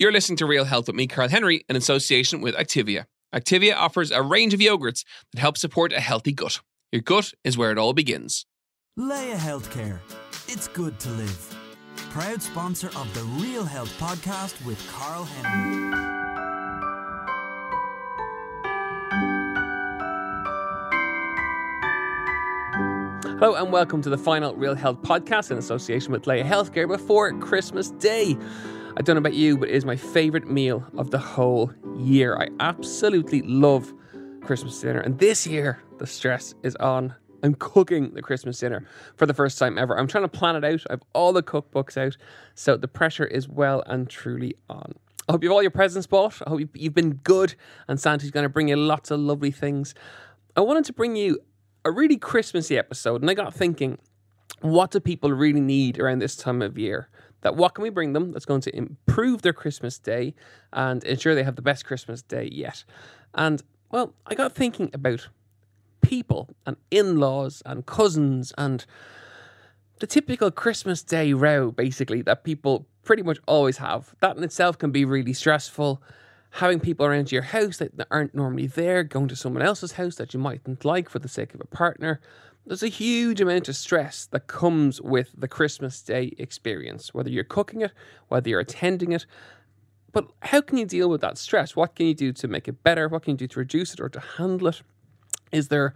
You're listening to Real Health with me, Karl Henry, in association with Activia. Activia offers a range of yogurts that help support a healthy gut. Your gut is where it all begins. Laya Healthcare. It's good to live. Proud sponsor of the Real Health podcast with Karl Henry. Hello and welcome to the final Real Health podcast in association with Laya Healthcare before Christmas Day. I don't know about you, but it is my favorite meal of the whole year. I absolutely love Christmas dinner, and this year the stress is on. I'm cooking the Christmas dinner for the first time ever. I'm trying to plan it out. I have all the cookbooks out, so the pressure is well and truly on. I hope you have all your presents bought. I hope you've been good, and Santa's going to bring you lots of lovely things. I wanted to bring you a really Christmassy episode, and I got thinking, what do people really need around this time of year? That what can we bring them that's going to improve their Christmas day and ensure they have the best Christmas day yet? And well, I got thinking about people and in laws and cousins and the typical Christmas day row, basically, that people pretty much always have. That in itself can be really stressful having people around your house that aren't normally there, going to someone else's house that you mightn't like for the sake of a partner. There's a huge amount of stress that comes with the Christmas Day experience, whether you're cooking it, whether you're attending it. But how can you deal with that stress? What can you do to make it better? What can you do to reduce it or to handle it? Is there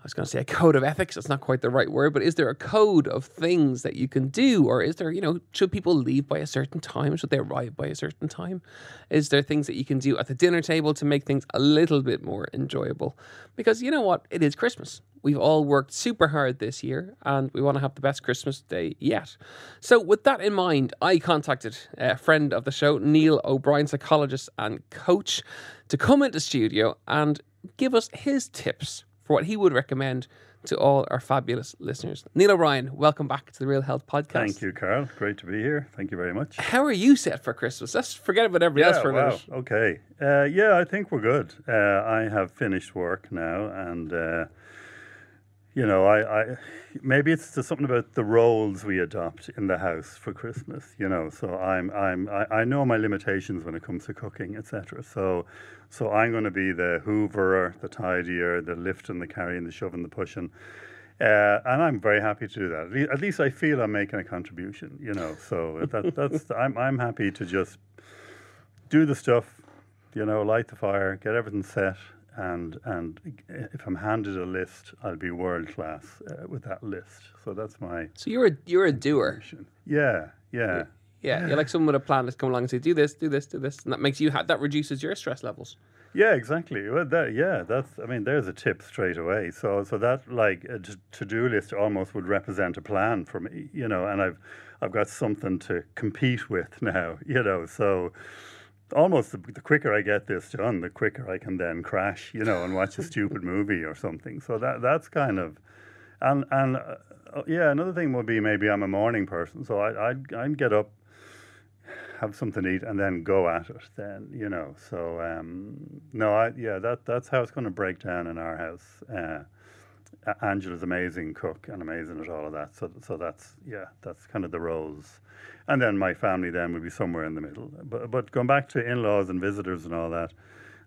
I was going to say a code of ethics. That's not quite the right word, but is there a code of things that you can do? Or is there, you know, should people leave by a certain time? Should they arrive by a certain time? Is there things that you can do at the dinner table to make things a little bit more enjoyable? Because you know what? It is Christmas. We've all worked super hard this year and we want to have the best Christmas day yet. So, with that in mind, I contacted a friend of the show, Neil O'Brien, psychologist and coach, to come into studio and give us his tips for what he would recommend to all our fabulous listeners. Neil O'Brien, welcome back to the Real Health Podcast. Thank you, Karl. Great to be here. Thank you very much. How are you set for Christmas? Let's forget about everybody yeah, else for a wow. minute. Okay. Uh, yeah, I think we're good. Uh, I have finished work now, and uh, you know, I, I maybe it's just something about the roles we adopt in the house for Christmas. You know, so I'm I'm I, I know my limitations when it comes to cooking, etc. So so I'm going to be the hooverer, the tidier, the lifting, the carrying, the shoving, the pushing. Uh, and I'm very happy to do that. At least I feel I'm making a contribution, you know. So that, that's I'm I'm happy to just do the stuff, you know, light the fire, get everything set, and and if I'm handed a list, I'll be world class uh, with that list. So that's my. So you're a you're a doer. Yeah, yeah. Yeah, you're like someone with a plan that's come along and say, "Do this, do this, do this," and that makes you ha- that reduces your stress levels. Yeah, exactly. Well, that yeah, that's. I mean, there's a tip straight away. So so that like a to do list almost would represent a plan for me, you know, and I've I've got something to compete with now, you know. So almost the, the, quicker I get this done, the quicker I can then crash, you know, and watch a stupid movie or something. So that that's kind of, and and uh, yeah, another thing would be maybe I'm a morning person, so I I'd, I'd get up, have something to eat, and then go at it. Then you know, so um, no, I yeah, that that's how it's going to break down in our house. Uh, Angela's amazing cook and amazing at all of that. So so that's yeah, that's kind of the roles and then my family then would be somewhere in the middle. But but going back to in-laws and visitors and all that,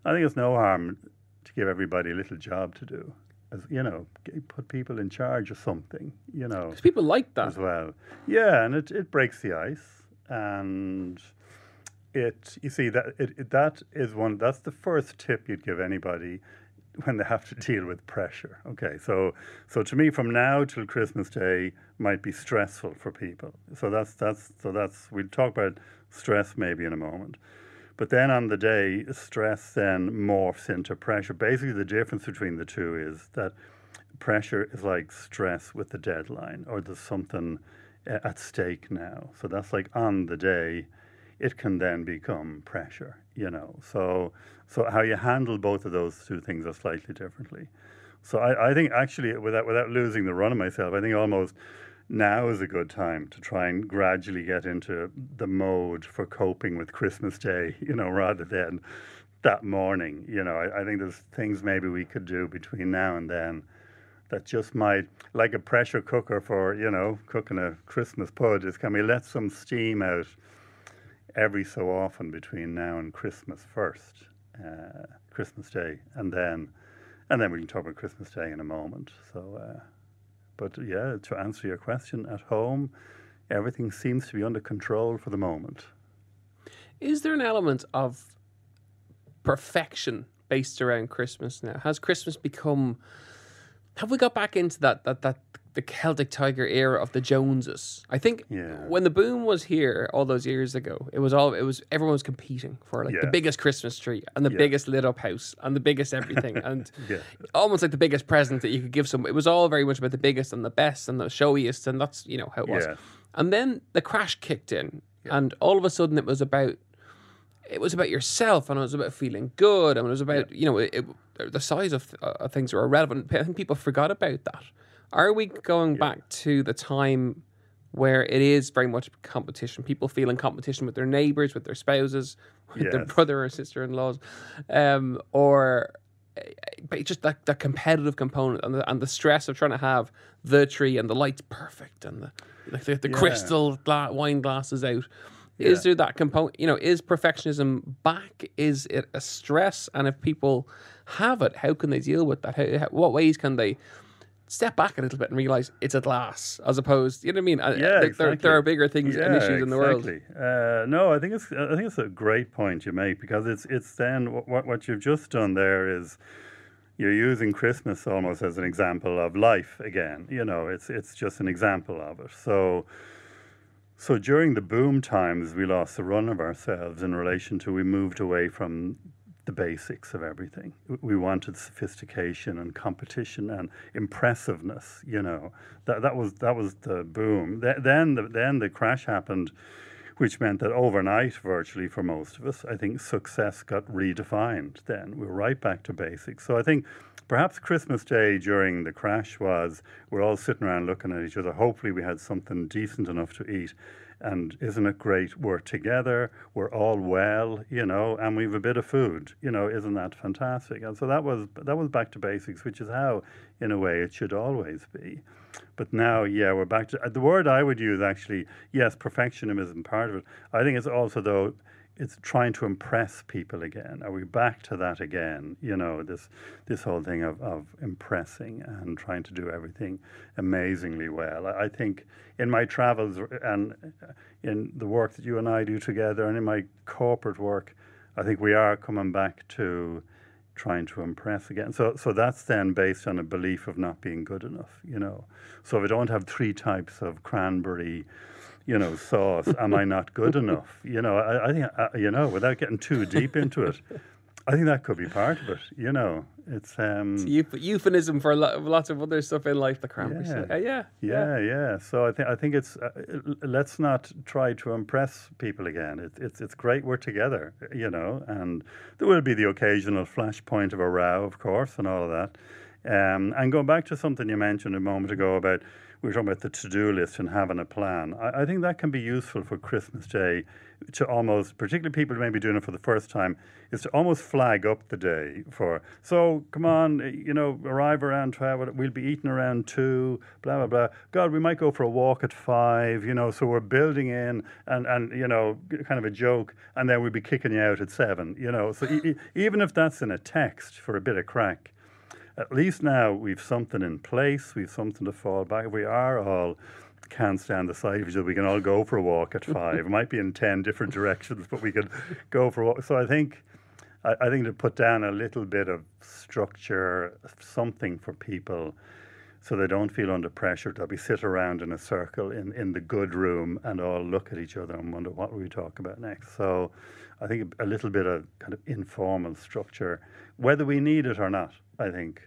I think it's no harm to give everybody a little job to do. As you know, put people in charge of something. You know, because people like that as well. Yeah, and it, it breaks the ice, and it you see that it, it that is one. That's the first tip you'd give anybody when they have to deal with pressure. Okay, so so to me, from now till Christmas Day might be stressful for people. So that's that's so that's we'll talk about stress maybe in a moment. But then on the day, stress then morphs into pressure. Basically, the difference between the two is that pressure is like stress with the deadline, or there's something at stake now. So that's like on the day, it can then become pressure. You know, so so how you handle both of those two things are slightly differently. So I, I think actually without without losing the run of myself, I think almost now is a good time to try and gradually get into the mode for coping with Christmas Day, you know, rather than that morning. You know, I, I think there's things maybe we could do between now and then that just might, like a pressure cooker for, you know, cooking a Christmas pud, is can we let some steam out every so often between now and Christmas first, uh, Christmas Day, and then and then we can talk about Christmas Day in a moment. So, uh, but yeah, to answer your question, at home, everything seems to be under control for the moment. Is there an element of perfection based around Christmas now? Has Christmas become? Have we got back into that that that the Celtic Tiger era of the Joneses? I think Yeah. when the boom was here all those years ago, it was all it was everyone was competing for like the biggest Christmas tree and the Yeah. biggest lit up house and the biggest everything and Yeah. almost like the biggest present that you could give someone. It was all very much about the biggest and the best and the showiest, and that's you know how it was. And then the crash kicked in, and all of a sudden it was about it was about yourself, and it was about feeling good, and it was about you know it, it, the size of uh, things were irrelevant. I think people forgot about that. Are we going back to the time where it is very much competition? People feel in competition with their neighbors, with their spouses, with their brother or sister in laws, um, or uh, but just that, that competitive component and the, and the stress of trying to have the tree and the lights perfect and the like the, the Yeah. crystal gla- wine glasses out. Is there that component? You know, is perfectionism back? Is it a stress? And if people have it, how can they deal with that? How, how, what ways can they step back a little bit and realize it's a glass, as opposed? You know what I mean? Yeah, there, exactly. there are bigger things and issues in the world. exactly. Uh, no, I think it's I think it's a great point you make because it's it's then what what you've just done there is you're using Christmas almost as an example of life again. You know, it's it's just an example of it. So. So during the boom times, we lost the run of ourselves in relation to we moved away from the basics of everything. We wanted sophistication and competition and impressiveness. You know, that that was that was the boom. Th- then the, then the crash happened, which meant that overnight, virtually for most of us, I think success got redefined. Then we were right back to basics. So I think perhaps Christmas Day during the crash was we're all sitting around looking at each other. Hopefully, we had something decent enough to eat. And isn't it great? We're together, we're all well, you know, and we've a bit of food, you know, isn't that fantastic? And so that was that was back to basics, which is how, in a way, it should always be. But now, yeah, we're back to the word I would use actually. Yes, perfectionism isn't part of it. I think it's also though it's trying to impress people again. Are we back to that again? You know, this this whole thing of, of impressing and trying to do everything amazingly well. I, think in my travels and uh, in the work that you and I do together and in my corporate work, I think we are coming back to trying to impress again. So so that's then based on a belief of not being good enough, you know. So if I don't have three types of cranberry you know, sauce. Am I not good enough? You know, I, I think, uh, you know, without getting too deep into it, I think that could be part of it. You know, it's um, Euph- euphemism for a lot, lots of other stuff in life. The cranberry. Yeah. Yeah, yeah, yeah, yeah. So I think I think it's uh, let's not try to impress people again. It, it's it's great we're together, you know, and there will be the occasional flashpoint of a row, of course, and all of that. Um, and going back to something you mentioned a moment ago about we were talking about the to-do list and having a plan. I, I think that can be useful for Christmas Day to almost, particularly people who may be doing it for the first time, is to almost flag up the day for. So come on, eh, you know, arrive around twelve. We'll be eating around two. Blah blah blah. God, we might go for a walk at five. You know, so we're building in and and you know, kind of a joke, and then we'll be kicking you out at seven. You know, so e- even if that's in a text for a bit of crack at least now we've something in place, we've something to fall back. We are all can't stand the sight of each other. We can all go for a walk at five. it might be in ten different directions, but we could go for a walk. So I think I, I think to put down a little bit of structure, something for people so they don't feel under pressure to be sit around in a circle in, in the good room and all look at each other and wonder what will we talk about next. So I think a little bit of kind of informal structure, whether we need it or not, I think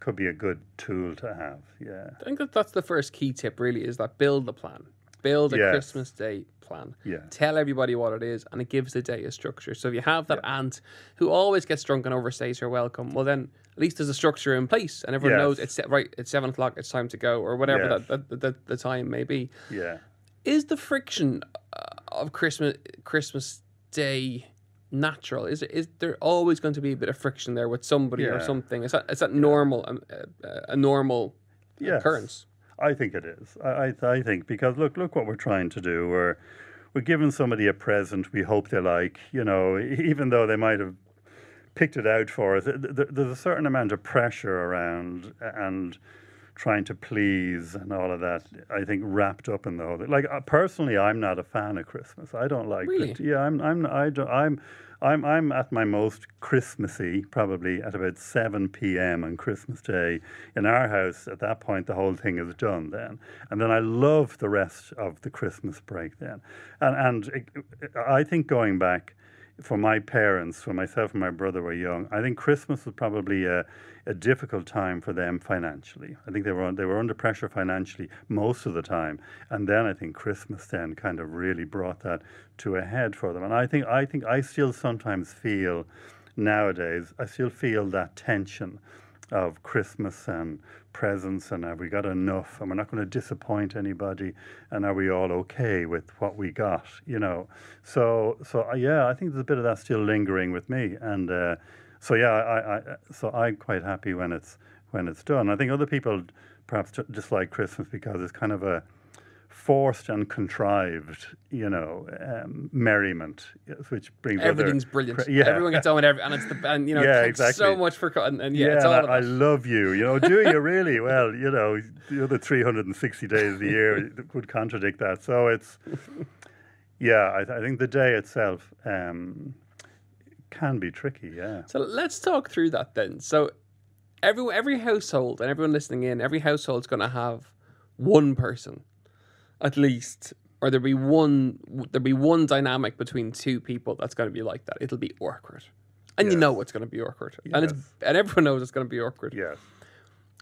could be a good tool to have. Yeah. I think that that's the first key tip. Really, is that build the plan, build a Yes. Christmas Day plan. Yeah. Tell everybody what it is, and it gives the day a structure. So if you have that aunt who always gets drunk and overstays her welcome, well then at least there's a structure in place, and everyone Yes. knows it's right. It's seven o'clock. It's time to go, or whatever Yes. that, that, that the time may be. Yeah. Is the friction uh, of Christmas Christmas Day natural? Is it, is there always going to be a bit of friction there with somebody or something? Is that is that normal um, uh, a normal Yes. occurrence? I think it is. I, I, I think because look, look what we're trying to do. We're we're giving somebody a present we hope they like, you know, even though they might have picked it out for us. th- th- There's a certain amount of pressure around and trying to please and all of that. I think wrapped up in the whole. thing. Like uh, personally, I'm not a fan of Christmas. I don't like. Really? it. Yeah, I'm. I'm. I don't, I'm. I'm. I'm at my most Christmassy probably at about seven p.m. on Christmas Day in our house. At that point, the whole thing is done then, and then I love the rest of the Christmas break then, and and it, I think going back for my parents, when myself and my brother were young, I think Christmas was probably a, a difficult time for them financially. I think they were they were under pressure financially most of the time, and then I think Christmas then kind of really brought that to a head for them. And I think I think I still sometimes feel nowadays I still feel that tension of Christmas and presents and have we got enough? And we're not going to disappoint anybody and are we all okay with what we got you know? So so uh, yeah I think there's a bit of that still lingering with me and uh, so yeah I, I so I'm quite happy when it's when it's done. I think other people perhaps dislike Christmas because it's kind of a forced and contrived you know um, merriment which brings other Everything's brilliant. cra- yeah Everyone gets on with every, and it's the and you know Yeah, thanks so much for and, and yeah, yeah, it's all I, I love you. You know, do you really? Well, you know, the other 360 days of the year would contradict that. So it's, yeah, I, I think the day itself um, can be tricky. Yeah. So let's talk through that then. So every every household and everyone listening in, every household's going to have one person, at least, or there'll be one there'll be one dynamic between two people that's going to be like that. It'll be awkward, and you know it's going to be awkward, and it's and everyone knows it's going to be awkward. Yes.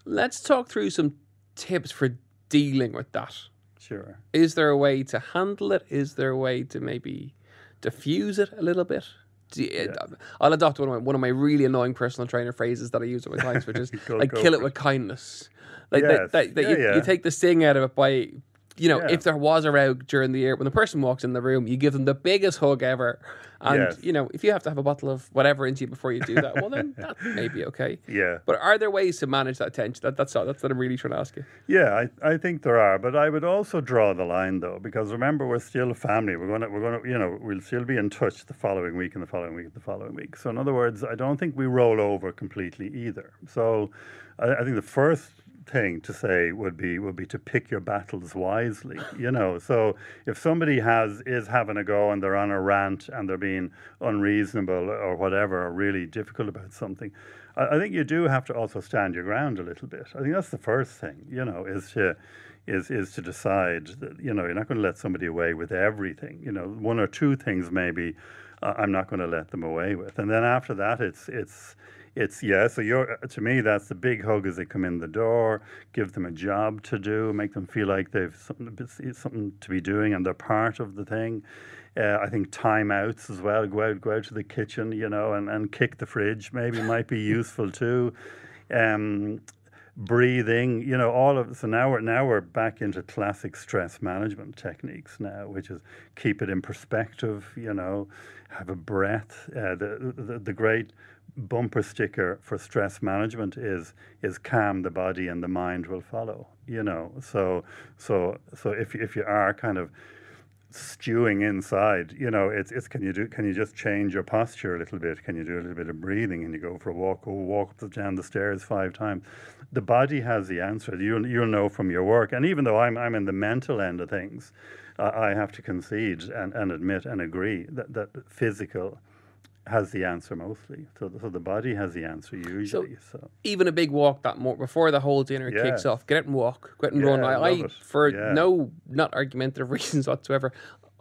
Let's talk through some tips for dealing with that. Sure. Is there a way to handle it? Is there a way to maybe diffuse it a little bit? Do you- uh, I'll adopt one of, my, one of my really annoying personal trainer phrases that I use at my clients, which is like kill for it with kindness. Like that, that, that Yeah, you, yeah. you take the sting out of it by, you know, Yeah. if there was a row during the year, when the person walks in the room, you give them the biggest hug ever. And, Yes. you know, if you have to have a bottle of whatever into you before you do that, well, then that may be okay. Yeah. But are there ways to manage that tension? That, that's all. That's what I'm really trying to ask you. Yeah, I, I think there are, but I would also draw the line though, because remember we're still a family. We're gonna we're gonna you know we'll still be in touch the following week and the following week and the following week. So in other words, I don't think we roll over completely either. So I, I think the first thing to say would be would be to pick your battles wisely. You know, so if somebody has is having a go and they're on a rant and they're being unreasonable or whatever, or really difficult about something, I, I think you do have to also stand your ground a little bit. I think that's the first thing. You know, is to is is to decide that you know you're not going to let somebody away with everything. You know, one or two things maybe uh, I'm not going to let them away with, and then after that, it's it's it's yeah. So you're to me that's the big hug as they come in the door. Give them a job to do, make them feel like they've something to- something to be doing and they're part of the thing. Uh, I think timeouts as well. Go out, go out to the kitchen, you know, and, and kick the fridge. Maybe might be useful too. Um, breathing, you know, all of so now we're now we're back into classic stress management techniques now, which is keep it in perspective, you know, have a breath. Uh, the, the the great bumper sticker for stress management is is calm the body and the mind will follow. You know, so so so if if you are kind of stewing inside. You know, it's it's can you do can you just change your posture a little bit? Can you do a little bit of breathing and you go for a walk, go walk up and down the stairs five times? The body has the answer. You'll you'll know from your work. And even though I'm I'm in the mental end of things, I have to concede and, and admit and agree that that physical has the answer mostly. So so the body has the answer usually. So, even a big walk that more before the whole dinner kicks off. Get out and walk, get out and run. Yeah, I, I I for Yeah. no not argumentative reasons whatsoever.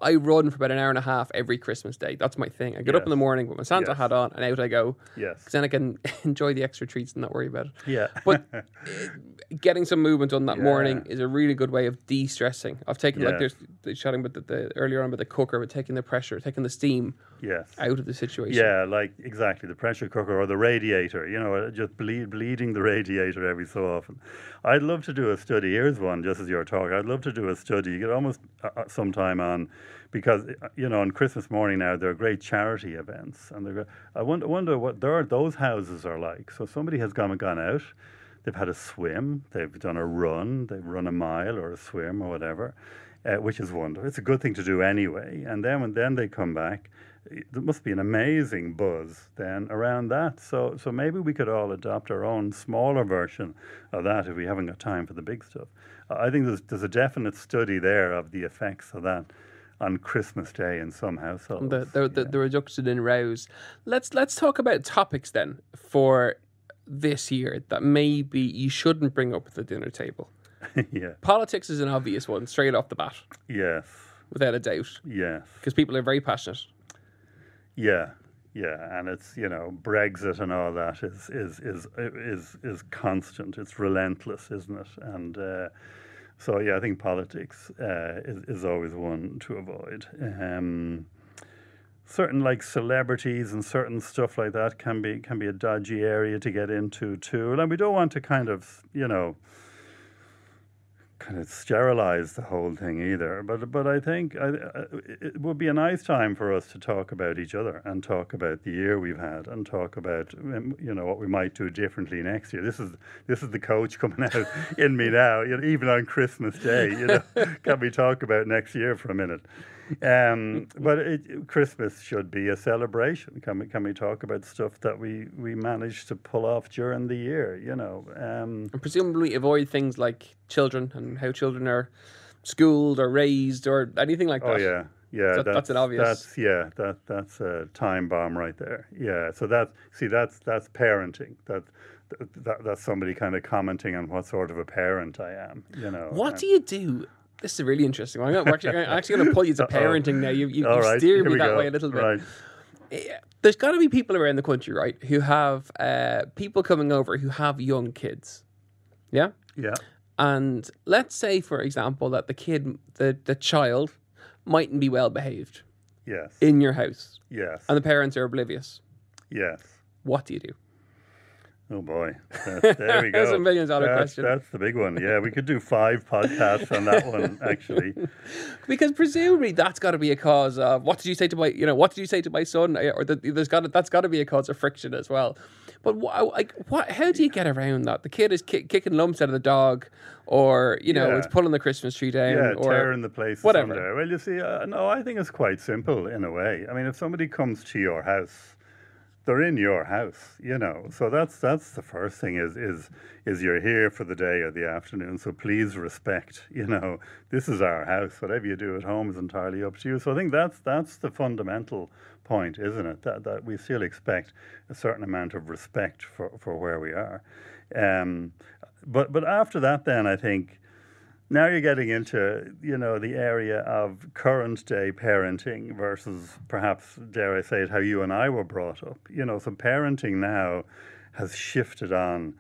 I run for about an hour and a half every Christmas day. That's my thing. I get up in the morning with my Santa Yes. hat on and out I go. yes. Because then I can enjoy the extra treats and not worry about it. Yeah. But uh, getting some movement on that morning is a really good way of de-stressing. I've taken like Yeah. there's the chatting about the, the earlier on about the cooker, but taking the pressure, taking the steam yes. out of the situation. Yeah, like exactly the pressure cooker or the radiator. You know, uh, just bleed, bleeding the radiator every so often. I'd love to do a study. Here's one, just as you're talking. I'd love to do a study. You get almost uh, uh, some time on, because you know on Christmas morning now there are great charity events, and I wonder, wonder what there those houses are like. So somebody has gone gone out. They've had a swim. They've done a run. They've run a mile or a swim or whatever. uh, which is wonderful. It's a good thing to do anyway. And then when then they come back, eh, there must be an amazing buzz then around that. So so maybe we could all adopt our own smaller version of that if we haven't got time for the big stuff. I think there's there's a definite study there of the effects of that on Christmas Day in some households. The the, the, the reduction in rows. Let's let's talk about topics then for this year that maybe you shouldn't bring up at the dinner table. yeah. Politics is an obvious one, straight off the bat, Yes. without a doubt, Yes. because people are very passionate. Yeah, yeah, and it's you know Brexit and all that is is is is is constant. It's relentless, isn't it? And uh, so yeah, I think politics uh, is is always one to avoid. Um, certain like celebrities and certain stuff like that can be can be a dodgy area to get into too, and we don't want to kind of you know kind of sterilize the whole thing either. But but I think I, it would be a nice time for us to talk about each other and talk about the year we've had and talk about um, you know what we might do differently next year. This is this is the coach coming out in me now. You know, even on Christmas Day, you know, can we talk about next year for a minute? Um, but it, Christmas should be a celebration. Can we can we talk about stuff that we we managed to pull off during the year? You know. Um, And presumably avoid things like children and how children are schooled or raised or anything like that. Oh yeah, yeah. That- that's an obvious- That's yeah. That that's a time bomb right there. Yeah. So that see that's that's parenting. That. That, that's somebody kind of commenting on what sort of a parent I am, you know. What and- do you do? This is a really interesting one. I'm actually, I'm actually going to pull you to parenting now. You, you, you right, steered me that go. way a little bit. Right. Yeah, There's got to be people around the country, right, who have uh, people coming over who have young kids. Yeah? Yeah. And let's say, for example, that the kid, the, the child, mightn't be well behaved Yes. in your house yes. and the parents are oblivious. yes. What do you do? Oh boy, That's, there we go. That's a million dollar that's, question. That's the big one. Yeah, we could do five podcasts on that one actually. Because presumably that's got to be a cause of what did you say to my, you know, what did you say to my son? Or the, there's got that's got to be a cause of friction as well. But like, what? How do you get around that? The kid is ki- kicking lumps out of the dog, or you know, Yeah. it's pulling the Christmas tree down, Yeah, or tearing the place whatever. asunder. Well, you see, uh, no, I think it's quite simple in a way. I mean, if somebody comes to your house, they're in your house, you know. So that's that's the first thing is is is you're here for the day or the afternoon. So please respect, you know, this is our house. Whatever you do at home is entirely up to you. So I think that's that's the fundamental point, isn't it? That that we still expect a certain amount of respect for, for where we are. Um, but but after that, then I think now you're getting into you know the area of current day parenting versus perhaps dare I say it how you and I were brought up. You know, so parenting now has shifted on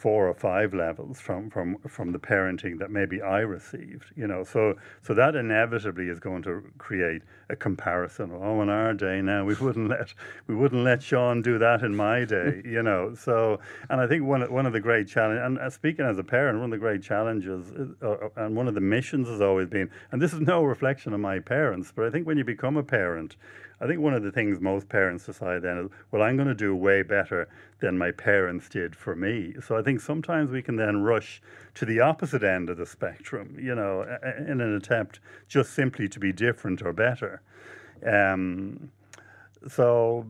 four or five levels from from from the parenting that maybe I received. You know, so so that inevitably is going to create a comparison. Oh, in our day now we wouldn't let we wouldn't let Sean do that in my day. you know, so and I think one of- one of the great challenge and uh, speaking as a parent, one of the great challenges is, uh, and one of the missions has always been, and this is no reflection of my parents, but I think when you become a parent. I think one of the things most parents decide then is, well, I'm going to do way better than my parents did for me. So I think sometimes we can then rush to the opposite end of the spectrum, you know, in an attempt just simply to be different or better. Um, so,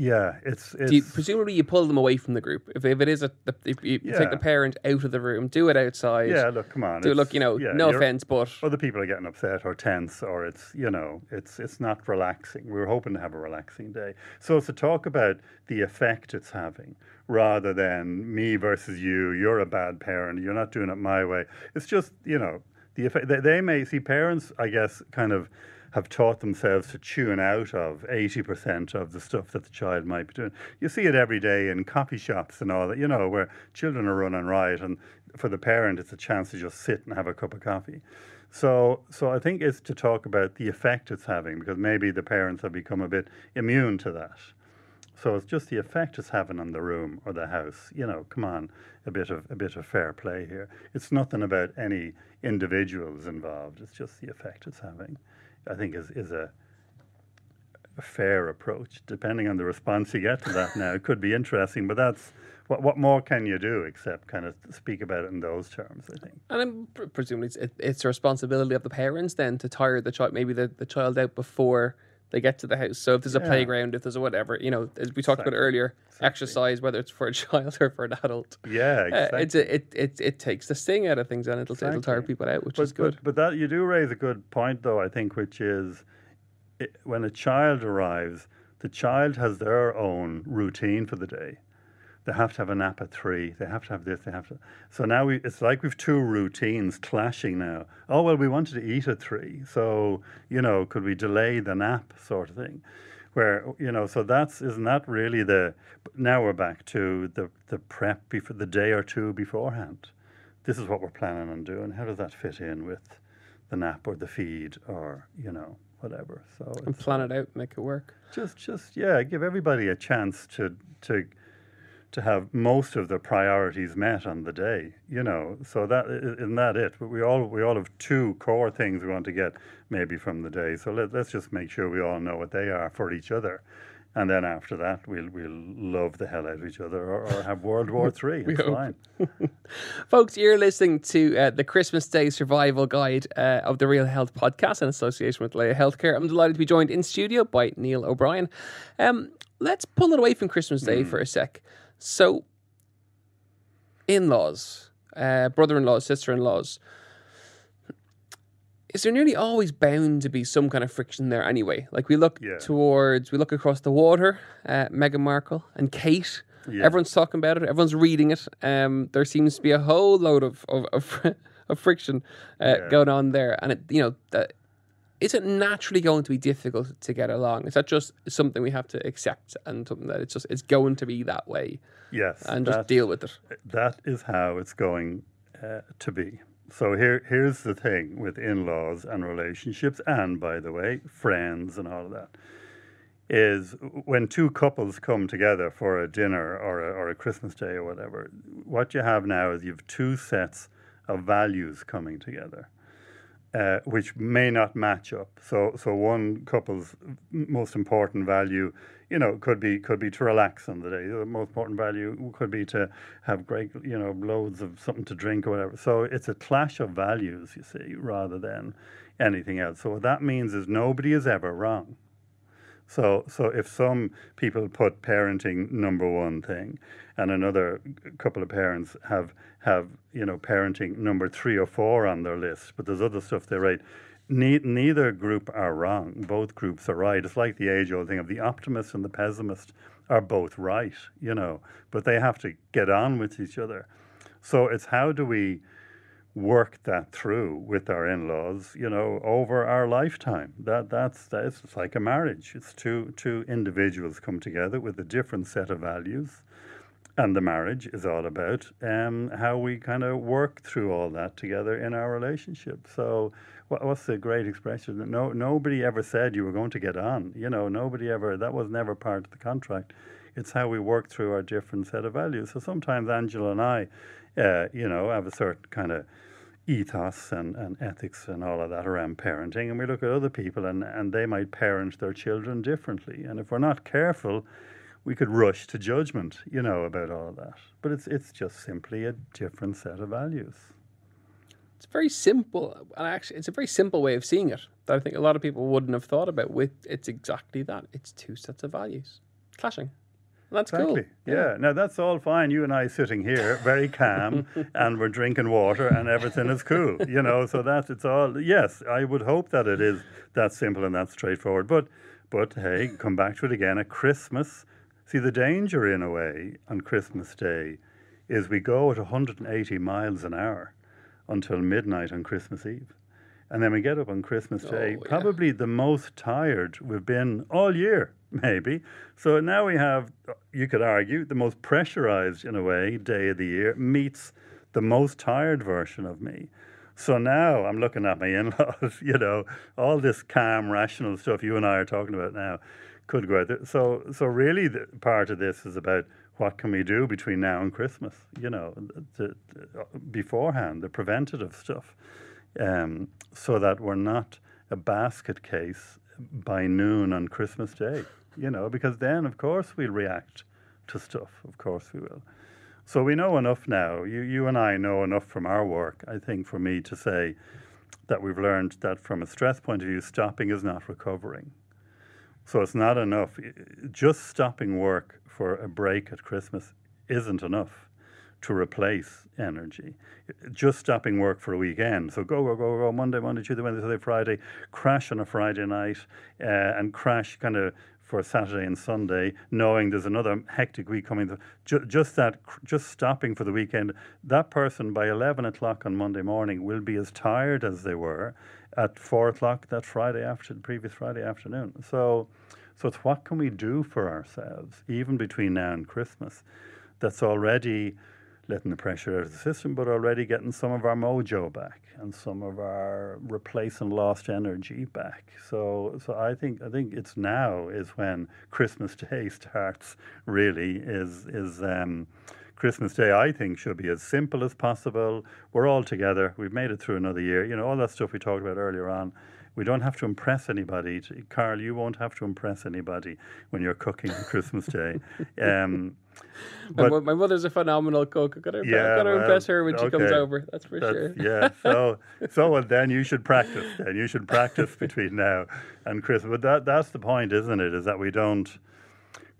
yeah, it's it's you, presumably you pull them away from the group. If, if it is a, if you take the parent out of the room, do it outside. yeah. Look, come on. Do look, you know, yeah, no offense, but other people are getting upset or tense or it's you know it's it's not relaxing we were hoping to have a relaxing day so it's to talk about the effect it's having rather than me versus you you're a bad parent you're not doing it my way it's just you know the effect they, they may see parents i guess kind of have taught themselves to tune out of 80% of the stuff that the child might be doing. You see it every day in coffee shops and all that, you know, where children are running riot, and for the parent, it's a chance to just sit and have a cup of coffee. So, so I think it's to talk about the effect it's having because maybe the parents have become a bit immune to that. So it's just the effect it's having on the room or the house. You know, come on, a bit of a bit of fair play here. It's nothing about any individuals involved. It's just the effect it's having. I think is is a, fair approach. Depending on the response you get to that, now it could be interesting, but that's what what more can you do except kind of speak about it in those terms? I think. And I'm pr- presumably it's, it, it's the responsibility of the parents then to tire the child, maybe the, the child out before they get to the house. So if there's a Yeah. playground, if there's a whatever, you know, as we talked about Exactly. earlier, exercise, whether it's for a child or for an adult. Yeah, Uh, it's a, it, it it takes the sting out of things and it'll, it'll tire people out, which but, is good. But, but that you do raise a good point, though. I think, which is it, when a child arrives, the child has their own routine for the day. They have to have a nap at three. They have to have this. They have to. So now we, it's like we've two routines clashing now. Oh well, we wanted to eat at three, so you know, could we delay the nap, sort of thing? Where you know, so that's isn't that really the? Now we're back to the the prep before the day or two beforehand this is what we're planning on doing. How does that fit in with the nap or the feed or you know whatever? So and it's plan it out, make it work. just just yeah, give everybody a chance to to to have most of their priorities met on the day. You know, so that isn't that it. But we all we all have two core things we want to get maybe from the day. So let, let's just make sure we all know what they are for each other. And then after that, we'll we'll love the hell out of each other, or, or have World War Three. It's fine. Folks, you're listening to uh, the Christmas Day Survival Guide uh, of the Real Health Podcast in association with Laya Healthcare. I'm delighted to be joined in studio by Neil O'Brien. Um, let's pull it away from Christmas Day for a sec. So, in laws, uh, brother in laws, sister in laws, is there nearly always bound to be some kind of friction there anyway? Like we look Yeah. towards, we look across the water, uh, Meghan Markle and Kate. Yeah. Everyone's talking about it. Everyone's reading it. Um, there seems to be a whole load of of, of, of friction uh, Yeah. going on there, and it, you know, that, is it naturally going to be difficult to get along? Is that just something we have to accept and something that it's just it's going to be that way Yes, and just deal with it? that is how it's going uh, to be. So here, here's the thing with in-laws and relationships, and by the way, friends and all of that, is when two couples come together for a dinner or a, or a Christmas day or whatever. What you have now is you have two sets of values coming together. Uh, which may not match up. So, so one couple's most important value, you know, could be could be to relax on the day. The most important value could be to have great, you know, loads of something to drink or whatever. So it's a clash of values, you see, rather than anything else. So what that means is nobody is ever wrong. So, so if some people put parenting number one thing, and another couple of parents have have you know parenting number three or four on their list, but there's other stuff they write. Ne- neither group are wrong. Both groups are right. It's like the age-old thing of the optimist and the pessimist are both right, you know, but they have to get on with each other. So it's how do we work that through with our in-laws, you know, over our lifetime. That that's that's it's like a marriage. It's two two individuals come together with a different set of values, and the marriage is all about um, how we kind of work through all that together in our relationship. So, what, what's the great expression? No, nobody ever said you were going to get on. You know, nobody ever. That was never part of the contract. It's how we work through our different set of values. So sometimes Angela and I, uh, you know, have a certain kind of ethos and, and ethics and all of that around parenting. And we look at other people and, and they might parent their children differently. And if we're not careful, we could rush to judgment, you know, about all of that. But it's it's just simply a different set of values. It's very simple, and actually, it's a very simple way of seeing it that I think a lot of people wouldn't have thought about. With it's exactly that. It's two sets of values clashing. That's Exactly. cool. Yeah. Now that's all fine. You and I sitting here, very calm, and we're drinking water, and everything is cool. You know, so that it's all. Yes, I would hope that it is that simple and that straightforward. But, but hey, come back to it again. At Christmas, see the danger in a way on Christmas Day, is we go at 180 miles an hour until midnight on Christmas Eve. And then we get up on Christmas oh, Day, Oh, yeah. probably the most tired we've been all year, maybe. So now we have, you could argue, the most pressurized, in a way, day of the year meets the most tired version of me. So now I'm looking at my in laws, you know, all this calm, rational stuff you and I are talking about now could go out there. So, so really, the part of this is about what can we do between now and Christmas, you know, the, the, beforehand, the preventative stuff um, so that we're not a basket case by noon on Christmas Day, you know, because then, of course, we'll react to stuff. Of course, we will. So we know enough now. You, you and I know enough from our work, I think, for me to say that we've learned that from a stress point of view, stopping is not recovering. So it's not enough. Just stopping work for a break at Christmas isn't enough to replace energy. Just stopping work for a weekend. So go, go, go, go, Monday, Monday, Tuesday, Wednesday, Thursday, Friday, crash on a Friday night, uh, and crash kind of for Saturday and Sunday, knowing there's another hectic week coming. Just, that, just stopping for the weekend, that person by 11 o'clock on Monday morning will be as tired as they were at 4 o'clock that Friday after the previous Friday afternoon. So, so it's what can we do for ourselves, even between now and Christmas, that's already letting the pressure out of the system, but already getting some of our mojo back and some of our replacing lost energy back. So, so I think I think it's now is when Christmas Day starts. Really, is is. Um, Christmas Day, I think, should be as simple as possible. We're all together. We've made it through another year. You know, all that stuff we talked about earlier on. We don't have to impress anybody. Karl, you won't have to impress anybody when you're cooking on Christmas Day. Um, but, my, my, mother's a phenomenal cook. I've got to, yeah, got to well, impress her when she comes over. That's for that's, sure. yeah. So, so then you should practice. Then you should practice between now and Christmas. But that, that's the point, isn't it? Is that we don't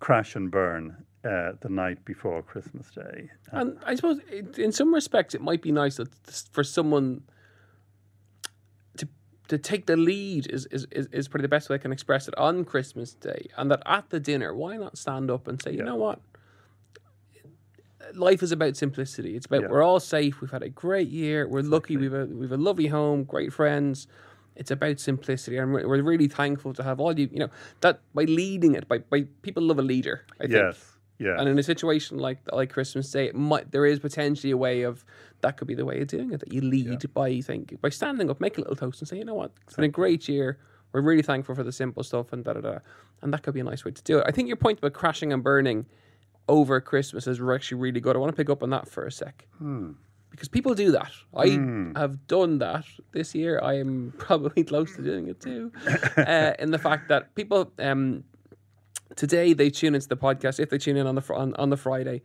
crash and burn uh, the night before Christmas Day. And I suppose, in some respects, it might be nice that for someone to to take the lead is, is, is, is probably the best way I can express it on Christmas Day, and that at the dinner, why not stand up and say, yeah. you know what, life is about simplicity. It's about yeah. we're all safe. We've had a great year. We're lucky. We've a we've a lovely home, great friends. It's about simplicity, and we're, we're really thankful to have all you. You know that by leading it, by by people love a leader. I think. Yes. Yeah. And in a situation like like Christmas Day, it might there is potentially a way of that could be the way of doing it. That you lead yeah. by you think by standing up, make a little toast, and say, you know what, it's been a great year. We're really thankful for the simple stuff and da da da. And that could be a nice way to do it. I think your point about crashing and burning over Christmas is actually really good. I want to pick up on that for a sec. Hmm. Because people do that. I hmm. have done that this year. I am probably close to doing it too. uh, in the fact that people um, today they tune into the podcast. If they tune in on the on, on the Friday,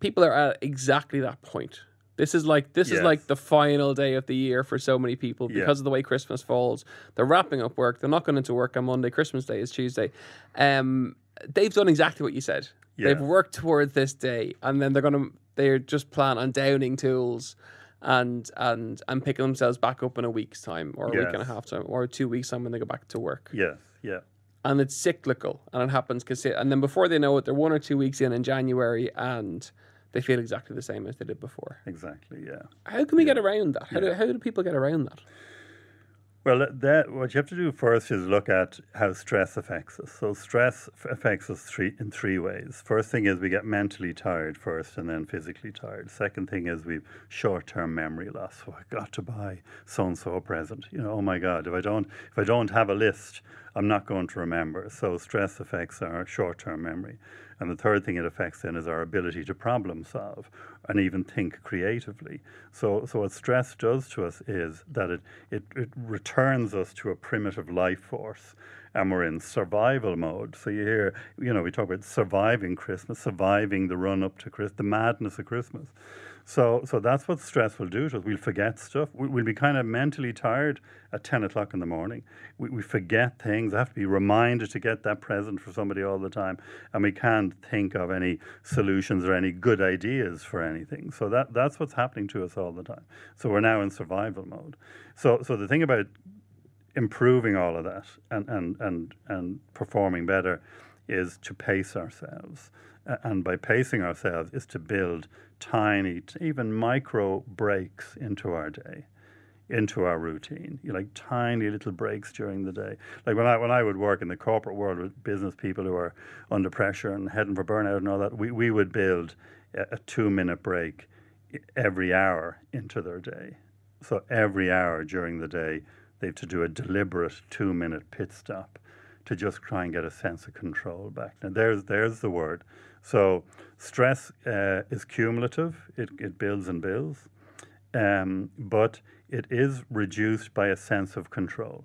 people are at exactly that point. This is like this yes. is like the final day of the year for so many people because yeah. of the way Christmas falls. They're wrapping up work. They're not going into work on Monday. Christmas Day is Tuesday. Um, they've done exactly what you said. Yeah. They've worked towards this day, and then they're gonna they're just plan on downing tools and and and picking themselves back up in a week's time or a yes. week and a half time or two weeks time when they go back to work. Yes, yeah. And it's cyclical, and it happens because and then before they know it, they're one or two weeks in in January, and they feel exactly the same as they did before. Exactly, yeah. How can we yeah. get around that? How, yeah. do, how do people get around that? Well, that what you have to do first is look at how stress affects us. So stress affects us three in three ways. First thing is we get mentally tired first, and then physically tired. Second thing is we've short-term memory loss. Oh, so I've got to buy so and so a present. You know, oh my God, if I don't if I don't have a list, I'm not going to remember. So stress affects our short-term memory. And the third thing it affects then is our ability to problem solve and even think creatively. So, so what stress does to us is that it, it, it returns us to a primitive life force and we're in survival mode. So you hear, you know, we talk about surviving Christmas, surviving the run up to Christmas, the madness of Christmas. So, so that's what stress will do to us. We'll forget stuff. We'll be kind of mentally tired at 10 o'clock in the morning. We, we forget things. I have to be reminded to get that present for somebody all the time. And we can't think of any solutions or any good ideas for anything. So that, that's what's happening to us all the time. So we're now in survival mode. So, so the thing about improving all of that and, and, and, and performing better is to pace ourselves. And by pacing ourselves is to build tiny, even micro breaks into our day, into our routine. You like tiny little breaks during the day. Like when I when I would work in the corporate world with business people who are under pressure and heading for burnout and all that, we, we would build a, a two minute break every hour into their day. So every hour during the day, they have to do a deliberate two minute pit stop to just try and get a sense of control back. Now there's there's the word. So stress uh, is cumulative, it, it builds and builds, um, but it is reduced by a sense of control.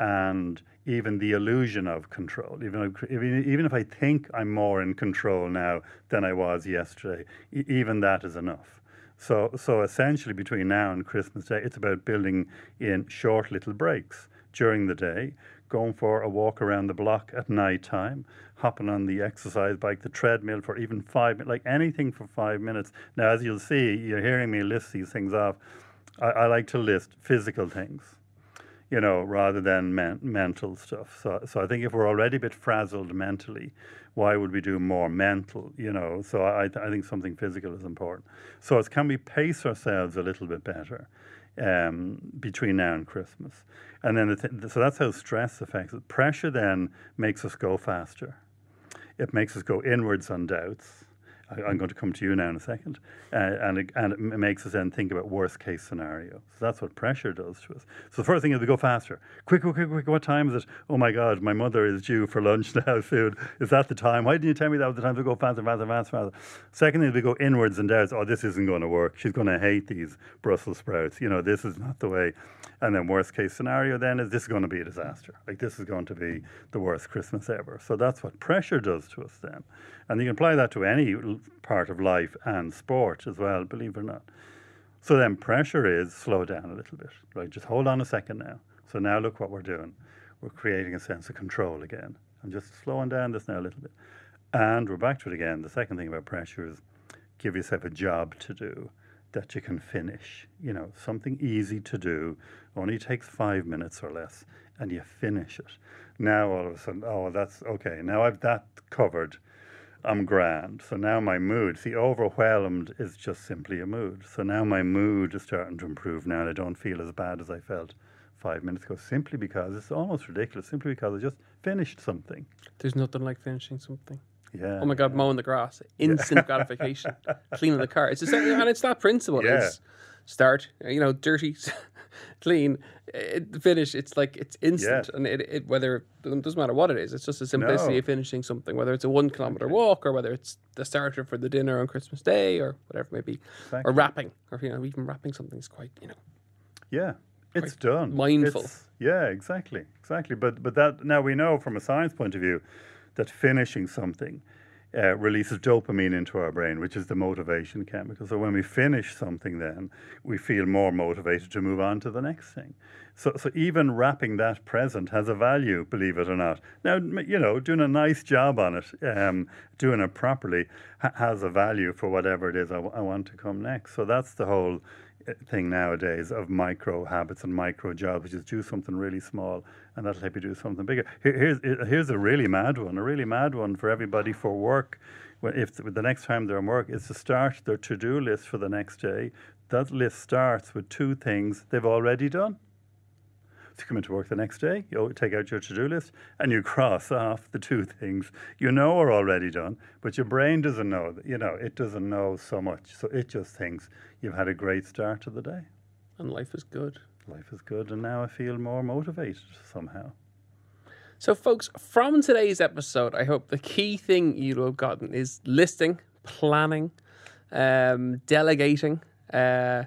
And even the illusion of control. Even if, even if I think I'm more in control now than I was yesterday, even that is enough. So so essentially, between now and Christmas Day, it's about building in short little breaks during the day, going for a walk around the block at night time, hopping on the exercise bike, the treadmill for even five minutes, like anything for five minutes. Now, as you'll see, you're hearing me list these things off. I, I like to list physical things you know, rather than men- mental stuff. So, so I think if we're already a bit frazzled mentally, why would we do more mental? You know, so I, I think something physical is important. So it's can we pace ourselves a little bit better um, between now and Christmas, and then the th- so that's how stress affects it. Pressure then makes us go faster. It makes us go inwards on doubts. I, I'm going to come to you now in a second, uh, and it, and it makes us then think about worst case scenario. So that's what pressure does to us. So the first thing is we go faster. Quick, quick, quick, quick. What time is it? Oh my God, my mother is due for lunch now. soon. is that the time? Why didn't you tell me that was the time to go faster, faster, faster, faster? Second thing is we go inwards and doubts. Oh, this isn't going to work. She's going to hate these Brussels sprouts. You know, this is not the way. And then worst case scenario then is this is going to be a disaster. Like this is going to be the worst Christmas ever. So that's what pressure does to us then. And you can apply that to any part of life and sport as well, believe it or not. So then pressure is slow down a little bit, right? Just hold on a second now. So now look what we're doing. We're creating a sense of control again. I'm just slowing down this now a little bit. And we're back to it again. The second thing about pressure is give yourself a job to do that you can finish. You know, something easy to do, only takes five minutes or less, and you finish it. Now all of a sudden, oh, that's okay. Now I've that covered. I'm grand. So now my mood, see, overwhelmed is just simply a mood. So now my mood is starting to improve now, and I don't feel as bad as I felt five minutes ago, simply because it's almost ridiculous, simply because I just finished something. There's nothing like finishing something. Yeah. Oh my God, mowing the grass, instant gratification. Cleaning the car. It's just, and it's that principle. Yeah. It's start, you know, dirty, clean, it, finish. It's like it's instant, Yeah. and it, it whether it doesn't matter what it is. It's just the simplicity No. of finishing something, whether it's a one kilometer walk or whether it's the starter for the dinner on Christmas Day or whatever it may be, Exactly. or wrapping, or you know, even wrapping something is quite you know. Yeah, it's done. mindful. It's- yeah, exactly, exactly. But but that now we know from a science point of view that finishing something uh, releases dopamine into our brain, which is the motivation chemical. So when we finish something, then we feel more motivated to move on to the next thing. So so even wrapping that present has a value, believe it or not. Now you know doing a nice job on it, um, doing it properly, ha- has a value for whatever it is I, w- I want to come next. So that's the whole thing nowadays of micro habits and micro jobs, which is do something really small and that'll help you do something bigger. Here, here's here's a really mad one, a really mad one for everybody for work. If the next time they're in work is to start their to do list for the next day, that list starts with two things they've already done. You come into work the next day, you take out your to-do list, and you cross off the two things you know are already done, but your brain doesn't know. You know, it doesn't know so much, so it just thinks you've had a great start to the day. And life is good. Life is good, and now I feel more motivated somehow. So, folks, from today's episode, I hope the key thing you'll have gotten is listing, planning, um, delegating uh,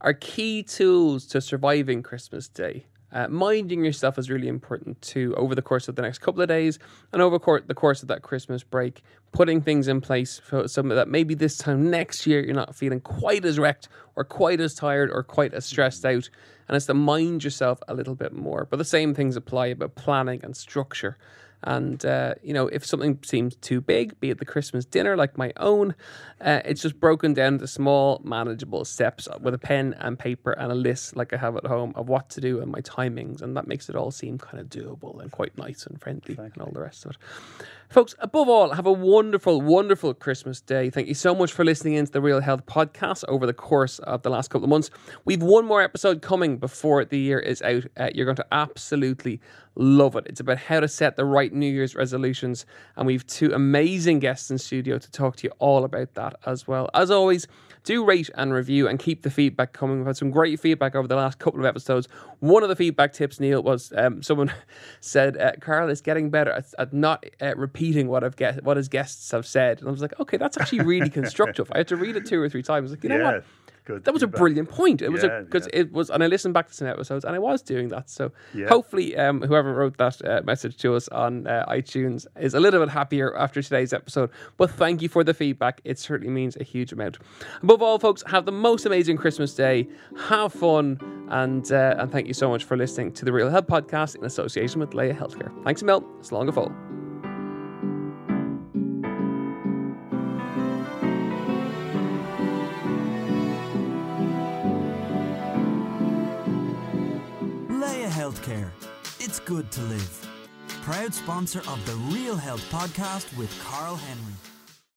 are key tools to surviving Christmas Day. Uh, minding yourself is really important too over the course of the next couple of days and over cour- the course of that Christmas break. Putting things in place for so that maybe this time next year you're not feeling quite as wrecked or quite as tired or quite as stressed out. And it's to mind yourself a little bit more. But the same things apply about planning and structure. And, uh, you know, if something seems too big, be it the Christmas dinner like my own, uh, it's just broken down into small, manageable steps with a pen and paper and a list like I have at home of what to do and my timings. And that makes it all seem kind of doable and quite nice and friendly and all the rest of it. Folks, above all, have a wonderful, wonderful Christmas day. Thank you so much for listening into the Real Health podcast over the course of the last couple of months. We've one more episode coming before the year is out. Uh, you're going to absolutely love it. It's about how to set the right New Year's resolutions, and we've two amazing guests in studio to talk to you all about that as well. As always, do rate and review and keep the feedback coming. We've had some great feedback over the last couple of episodes. One of the feedback tips, Neil, was um, someone said, uh, Karl is getting better at, at not uh, repeating what I've get, what his guests have said. And I was like, okay, that's actually really constructive. I had to read it two or three times. Like, you know Yeah. what? Good. That was a back. brilliant point. It was Yeah, because yeah. it was, and I listened back to some episodes, and I was doing that. So Yeah. hopefully, um, whoever wrote that uh, message to us on uh, iTunes is a little bit happier after today's episode. But thank you for the feedback; it certainly means a huge amount. Above all, folks, have the most amazing Christmas day. Have fun, and uh, and thank you so much for listening to the Real Health Podcast in association with Laya Healthcare. Thanks, Mel. Slán go fóill. It's good to live. Proud sponsor of the Real Health podcast with Karl Henry.